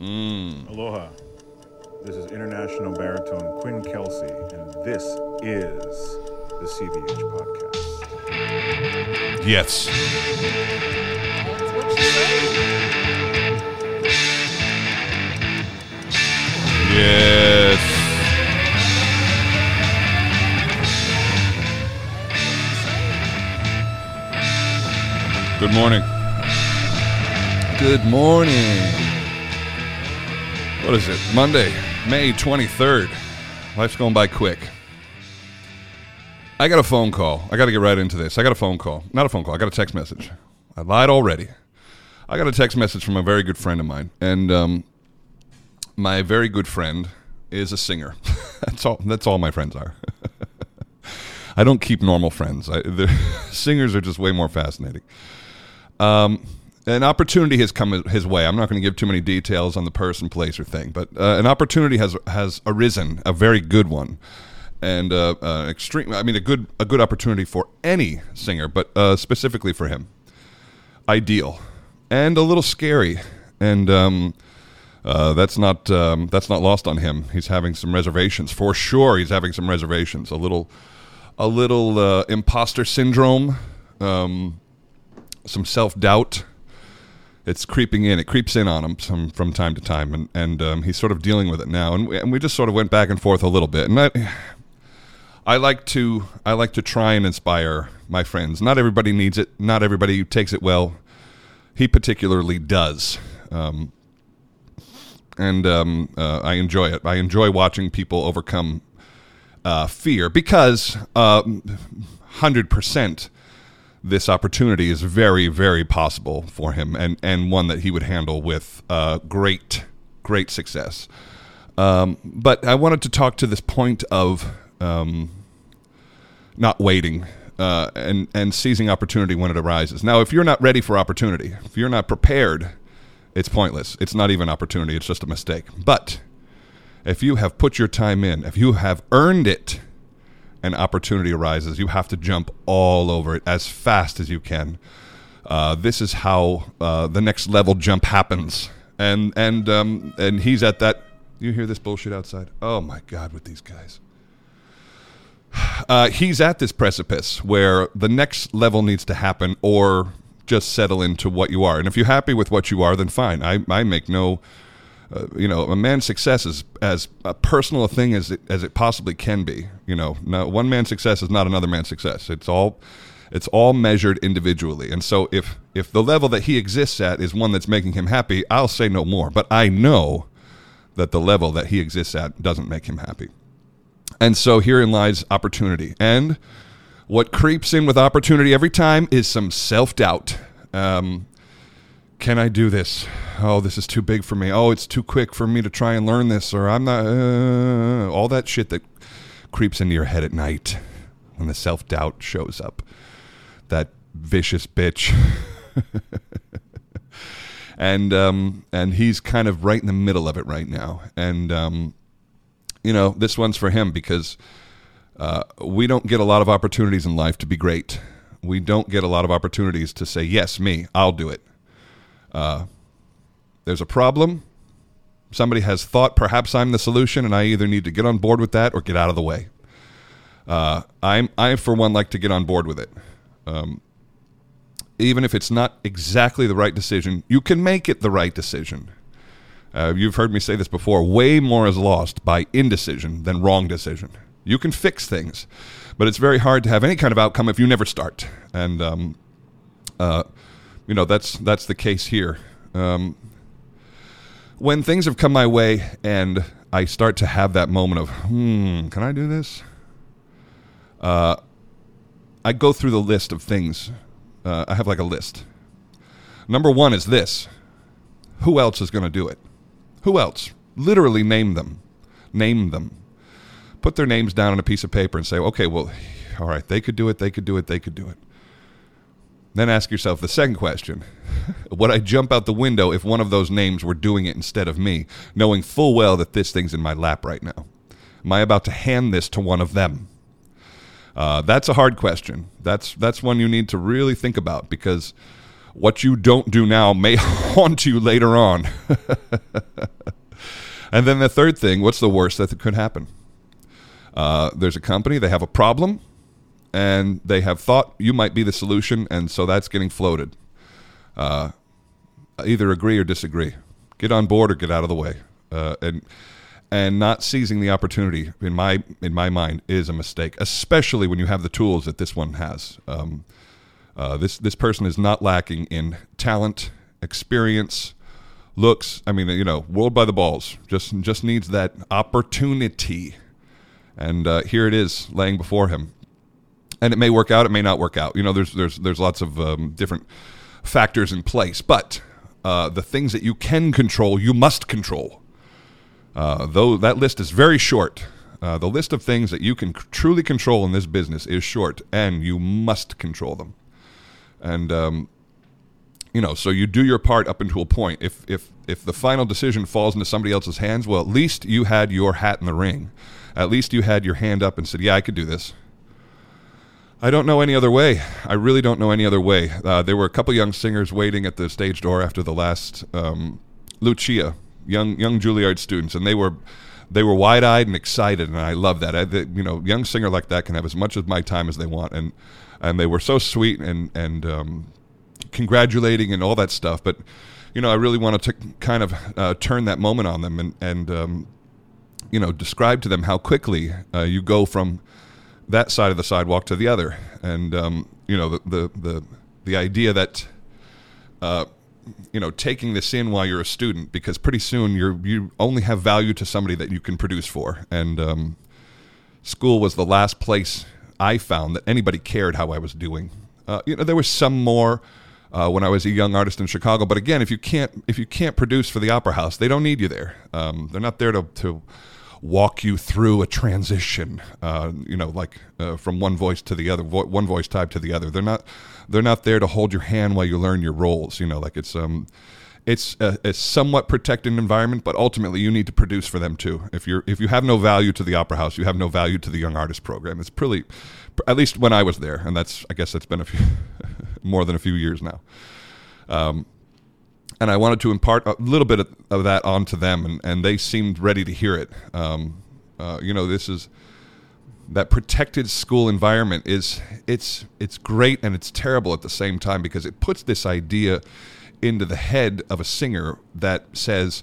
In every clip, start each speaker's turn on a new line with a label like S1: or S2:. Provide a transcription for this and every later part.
S1: Mm. Aloha. This is international baritone Quinn Kelsey, and this is the CVH podcast.
S2: Yes.
S3: That's what she said.
S2: Yes. Good morning. Good morning. What is it? Monday, May 23rd. Life's going by quick. I got a phone call. I got to get right into this. I got a phone call. Not a phone call. I got a text message. I lied already. I got a text message from a very good friend of mine. And um, my very good friend is a singer. that's all. That's all my friends are. I don't keep normal friends. I, singers are just way more fascinating. Um, an opportunity has come his way. I'm not going to give too many details on the person, place, or thing, but uh, an opportunity has has arisen, a very good one, and uh, uh, extreme. I mean, a good a good opportunity for any singer, but uh, specifically for him. Ideal, and a little scary, and um, uh, that's not um, that's not lost on him. He's having some reservations for sure. He's having some reservations. A little a little uh, imposter syndrome. Um, some self doubt. It's creeping in. It creeps in on him from time to time, and and um, he's sort of dealing with it now. And we, and we just sort of went back and forth a little bit. And I, I like to I like to try and inspire my friends. Not everybody needs it. Not everybody takes it well. He particularly does. Um, and um, uh, I enjoy it. I enjoy watching people overcome uh, fear because hundred percent this opportunity is very, very possible for him, and and one that he would handle with uh, great, great success. Um, but I wanted to talk to this point of um, not waiting uh, and and seizing opportunity when it arises. Now, if you're not ready for opportunity, if you're not prepared, it's pointless. It's not even opportunity. It's just a mistake. But if you have put your time in, if you have earned it, an opportunity arises, you have to jump all over it as fast as you can. Uh, this is how uh, the next level jump happens, and and um, and he's at that. You hear this bullshit outside? Oh my god, with these guys. Uh, he's at this precipice where the next level needs to happen, or just settle into what you are. And if you're happy with what you are, then fine. I I make no uh, you know, a man's success is as a personal a thing as it, as it possibly can be. You know, no, one man's success is not another man's success. It's all it's all measured individually. And so if if the level that he exists at is one that's making him happy, I'll say no more. But I know that the level that he exists at doesn't make him happy. And so herein lies opportunity. And what creeps in with opportunity every time is some self doubt. Um, can I do this? Oh, this is too big for me. Oh, it's too quick for me to try and learn this, or I'm not. Uh, all that shit that creeps into your head at night when the self doubt shows up. That vicious bitch. and um, and he's kind of right in the middle of it right now. And um, you know, this one's for him because uh, we don't get a lot of opportunities in life to be great. We don't get a lot of opportunities to say, "Yes, me, I'll do it." Uh, there's a problem. Somebody has thought perhaps I'm the solution, and I either need to get on board with that or get out of the way. Uh, I'm I for one like to get on board with it, um, even if it's not exactly the right decision. You can make it the right decision. Uh, you've heard me say this before. Way more is lost by indecision than wrong decision. You can fix things, but it's very hard to have any kind of outcome if you never start. And um, uh, you know that's that's the case here. Um, when things have come my way and I start to have that moment of, hmm, can I do this? Uh, I go through the list of things. Uh, I have like a list. Number one is this: Who else is going to do it? Who else? Literally name them. Name them. Put their names down on a piece of paper and say, okay, well, all right, they could do it. They could do it. They could do it. Then ask yourself the second question Would I jump out the window if one of those names were doing it instead of me, knowing full well that this thing's in my lap right now? Am I about to hand this to one of them? Uh, that's a hard question. That's that's one you need to really think about because what you don't do now may haunt you later on. And then the third thing, what's the worst that could happen? Uh, there's a company, they have a problem, and they have thought you might be the solution, and so that's getting floated. Uh, either agree or disagree. Get on board or get out of the way. Uh, and and not seizing the opportunity, in my in my mind, is a mistake, especially when you have the tools that this one has. Um, uh, this this person is not lacking in talent, experience, looks. I mean, you know, world by the balls. Just just needs that opportunity, and uh, here it is laying before him. And it may work out, it may not work out. You know, there's there's there's lots of um, different factors in place, but uh, the things that you can control, you must control. Uh, though that list is very short, uh, the list of things that you can truly control in this business is short, and you must control them. And um, you know, so you do your part up until a point. If if if the final decision falls into somebody else's hands, well, at least you had your hat in the ring. At least you had your hand up and said, "Yeah, I could do this." I don't know any other way. I really don't know any other way. Uh, there were a couple young singers waiting at the stage door after the last um, Lucia, young young Juilliard students, and they were they were wide eyed and excited, and I love that. I, the, you know, young singer like that can have as much of my time as they want, and and they were so sweet and and um, congratulating and all that stuff. But you know, I really wanted to kind of uh, turn that moment on them and and um, you know describe to them how quickly uh, you go from that side of the sidewalk to the other, and um, you know the the the, the idea that uh, you know taking this in while you're a student because pretty soon you're you only have value to somebody that you can produce for, and um, school was the last place I found that anybody cared how I was doing. Uh, you know there was some more. Uh, when I was a young artist in Chicago, but again, if you can't if you can't produce for the Opera House, they don't need you there. Um, they're not there to, to walk you through a transition, uh, you know, like uh, from one voice to the other, vo- one voice type to the other. They're not they're not there to hold your hand while you learn your roles. You know, like it's um it's a, a somewhat protected environment, but ultimately you need to produce for them too. If you're if you have no value to the Opera House, you have no value to the Young Artist Program. It's pretty, at least when I was there, and that's I guess that's been a few more than a few years now. Um, and I wanted to impart a little bit of, of that onto them, and, and they seemed ready to hear it. Um, uh, you know, this is that protected school environment is it's it's great and it's terrible at the same time because it puts this idea into the head of a singer that says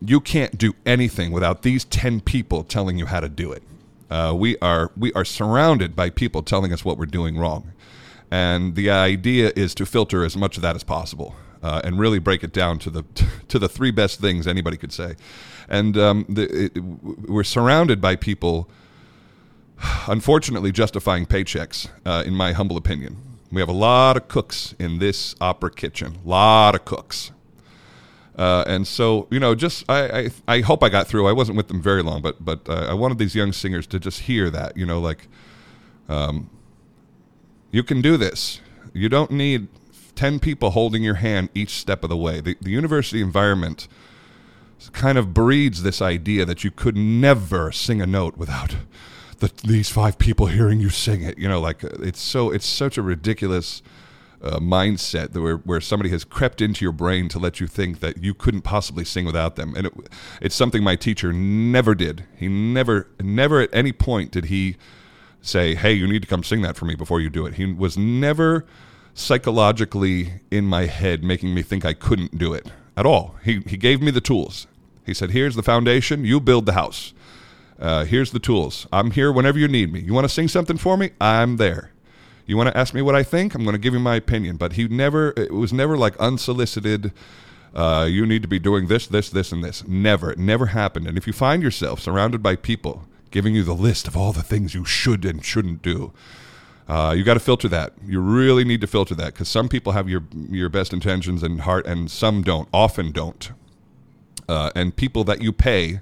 S2: you can't do anything without these 10 people telling you how to do it. Uh, we are we are surrounded by people telling us what we're doing wrong, and the idea is to filter as much of that as possible uh, and really break it down to the to the three best things anybody could say. And um, the, it, we're surrounded by people, unfortunately, justifying paychecks. Uh, in my humble opinion, we have a lot of cooks in this opera kitchen. A lot of cooks. Uh, and so, you know, just I, I, I hope I got through. I wasn't with them very long, but but uh, I wanted these young singers to just hear that, you know, like, um, you can do this. You don't need ten people holding your hand each step of the way. The, the university environment kind of breeds this idea that you could never sing a note without the, these five people hearing you sing it. You know, like uh, it's so it's such a ridiculous uh, mindset that where, where somebody has crept into your brain to let you think that you couldn't possibly sing without them. And it, it's something my teacher never did. He never, never at any point did he say, hey, you need to come sing that for me before you do it. He was never psychologically in my head making me think I couldn't do it at all. He, he gave me the tools. He said, here's the foundation, you build the house. Uh, here's the tools. I'm here whenever you need me. You want to sing something for me? I'm there. You want to ask me what I think? I'm going to give you my opinion. But he never, it was never like unsolicited. Uh, you need to be doing this, this, this, and this. Never. It never happened. And if you find yourself surrounded by people giving you the list of all the things you should and shouldn't do, uh, you got to filter that. You really need to filter that because some people have your your best intentions and heart, and some don't. Often don't. Uh, and people that you pay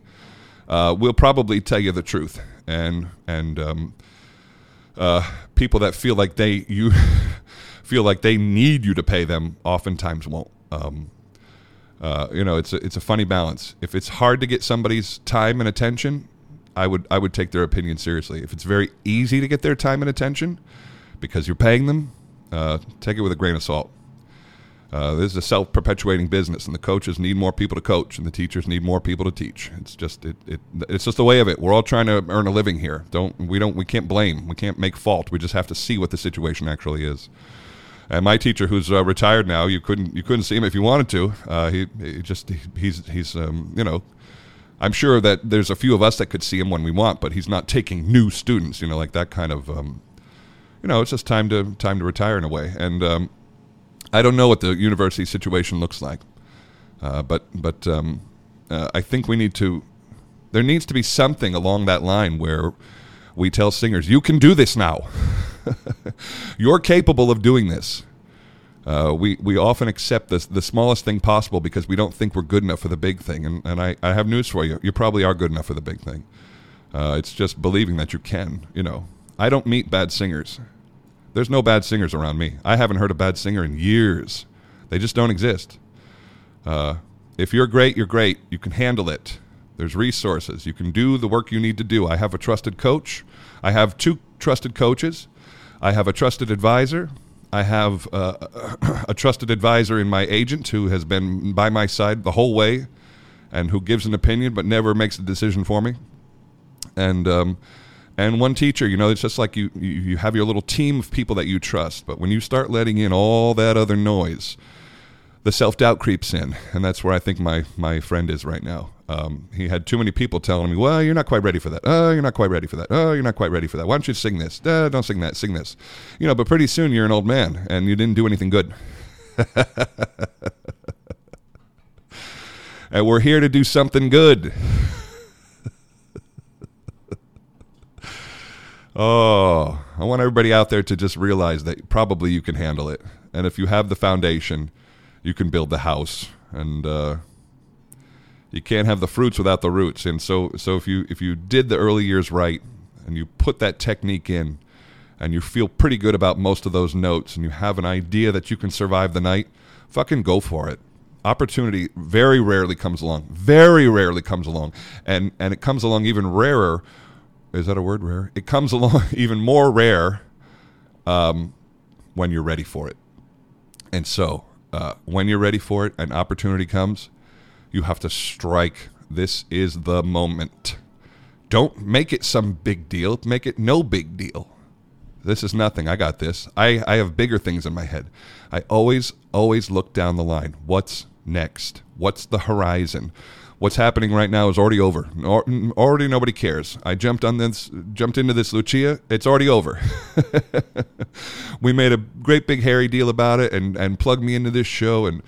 S2: uh, will probably tell you the truth. And and um, uh, people that feel like they you feel like they need you to pay them oftentimes won't. Um, uh, you know, it's a, it's a funny balance. If it's hard to get somebody's time and attention, I would I would take their opinion seriously. If it's very easy to get their time and attention because you're paying them, uh, take it with a grain of salt. Uh, this is a self-perpetuating business, and the coaches need more people to coach, and the teachers need more people to teach. It's just it, it it's just the way of it. We're all trying to earn a living here. Don't we don't we can't blame. We can't make fault. We just have to see what the situation actually is. And my teacher, who's uh, retired now, you couldn't you couldn't see him if you wanted to. Uh, he, he just he, he's he's um, you know. I'm sure that there's a few of us that could see him when we want, but he's not taking new students. You know, like that kind of. Um, you know, it's just time to time to retire in a way. And um, I don't know what the university situation looks like, uh, but but um, uh, I think we need to. There needs to be something along that line where we tell singers, "You can do this now. You're capable of doing this." Uh, we we often accept the the smallest thing possible because we don't think we're good enough for the big thing. And and I, I have news for you: you probably are good enough for the big thing. Uh, it's just believing that you can. You know, I don't meet bad singers. There's no bad singers around me. I haven't heard a bad singer in years. They just don't exist. Uh, if you're great, you're great. You can handle it. There's resources. You can do the work you need to do. I have a trusted coach. I have two trusted coaches. I have a trusted advisor. I have uh, a trusted advisor in my agent who has been by my side the whole way and who gives an opinion but never makes a decision for me. And um, and one teacher, you know, it's just like you, you you have your little team of people that you trust, but when you start letting in all that other noise, the self doubt creeps in, and that's where I think my my friend is right now. Um, he had too many people telling me, "Well, you're not quite ready for that. Oh, you're not quite ready for that. Oh, you're not quite ready for that. Why don't you sing this? Uh, don't sing that. Sing this." You know, but pretty soon you're an old man and you didn't do anything good. and we're here to do something good. Oh, I want everybody out there to just realize that probably you can handle it. And if you have the foundation, you can build the house. And uh, you can't have the fruits without the roots. And so, so if you if you did the early years right and you put that technique in, and you feel pretty good about most of those notes, and you have an idea that you can survive the night, fucking go for it. Opportunity very rarely comes along. Very rarely comes along, and and it comes along even rarer is that a word rare? It comes along even more rare um, when you're ready for it. And so, uh, when you're ready for it, an opportunity comes, you have to strike. This is the moment. Don't make it some big deal. Make it no big deal. This is nothing. I got this. I, I have bigger things in my head. I always, always look down the line. What's next? What's the horizon? what's happening right now is already over. Already nobody cares. I jumped on this, jumped into this Lucia. It's already over. we made a great big hairy deal about it, and and plugged me into this show, and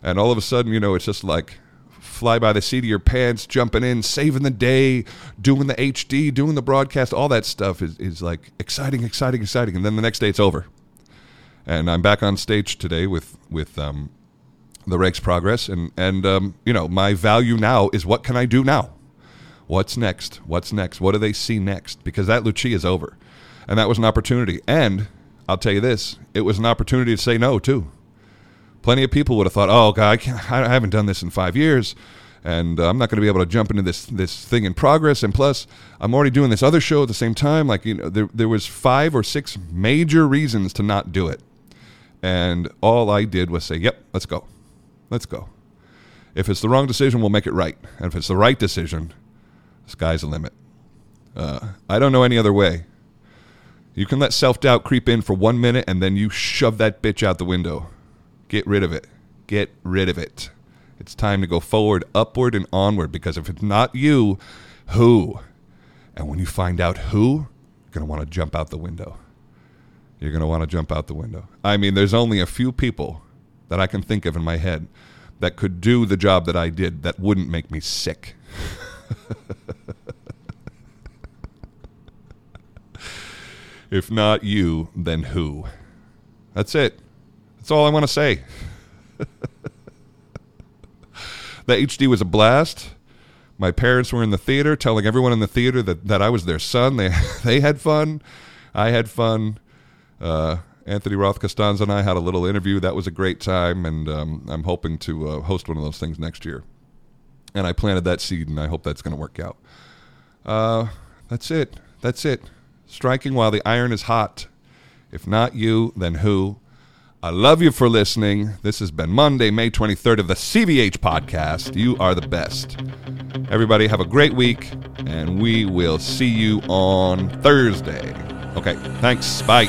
S2: and all of a sudden, you know, it's just like fly by the seat of your pants, jumping in, saving the day, doing the HD, doing the broadcast, all that stuff is, is like exciting, exciting, exciting. And then the next day it's over. And I'm back on stage today with with um, the Regs progress, and and um, you know my value now is what can I do now? What's next? What's next? What do they see next? Because that Lucia is over, and that was an opportunity. And I'll tell you this: it was an opportunity to say no too. Plenty of people would have thought, "Oh God, I, can't, I haven't done this in five years." and uh, I'm not going to be able to jump into this this thing in progress. And plus, I'm already doing this other show at the same time. Like you know, there there was five or six major reasons to not do it, and all I did was say, "Yep, let's go." Let's go. If it's the wrong decision, we'll make it right. And if it's the right decision, sky's the limit. Uh, I don't know any other way. You can let self doubt creep in for one minute and then you shove that bitch out the window. Get rid of it. Get rid of it. It's time to go forward, upward, and onward because if it's not you, who? And when you find out who, you're going to want to jump out the window. You're going to want to jump out the window. I mean, there's only a few people that I can think of in my head that could do the job that I did that wouldn't make me sick. if not you, then who? That's it. That's all I want to say. the HD was a blast. My parents were in the theater telling everyone in the theater that, that I was their son. They, they had fun. I had fun. Uh, Anthony Roth Costanzo and I had a little interview. That was a great time, and um, I'm hoping to uh, host one of those things next year. And I planted that seed, and I hope that's going to work out. Uh, that's it. That's it. Striking while the iron is hot. If not you, then who? I love you for listening. This has been Monday, May 23rd of the CVH podcast. You are the best. Everybody, have a great week, and we will see you on Thursday. Okay, thanks. Bye.